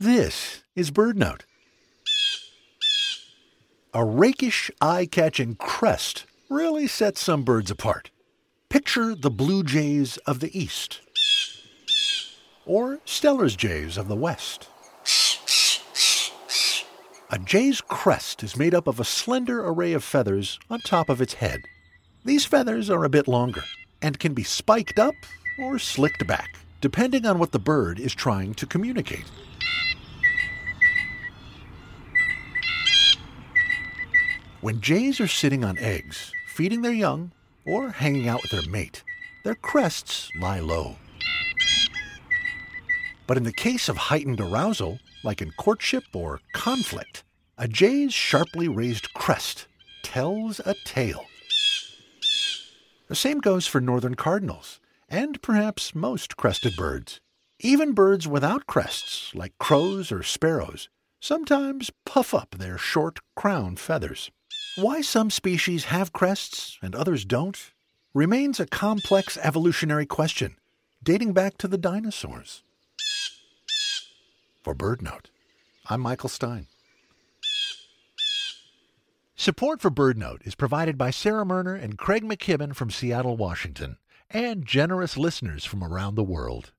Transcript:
This is BirdNote. A rakish, eye catching crest really sets some birds apart. Picture the blue jays of the east, or Steller's jays of the west. A jay's crest is made up of a slender array of feathers on top of its head. These feathers are a bit longer and can be spiked up or slicked back, depending on what the bird is trying to communicate. When jays are sitting on eggs, feeding their young, or hanging out with their mate, their crests lie low. But in the case of heightened arousal, like in courtship or conflict, a jay's sharply raised crest tells a tale. The same goes for northern cardinals, and perhaps most crested birds. Even birds without crests, like crows or sparrows, sometimes puff up their short crown feathers. Why some species have crests and others don't remains a complex evolutionary question dating back to the dinosaurs. For BirdNote, I'm Michael Stein. Support for BirdNote is provided by Sarah Merner and Craig McKibben from Seattle, Washington, and generous listeners from around the world.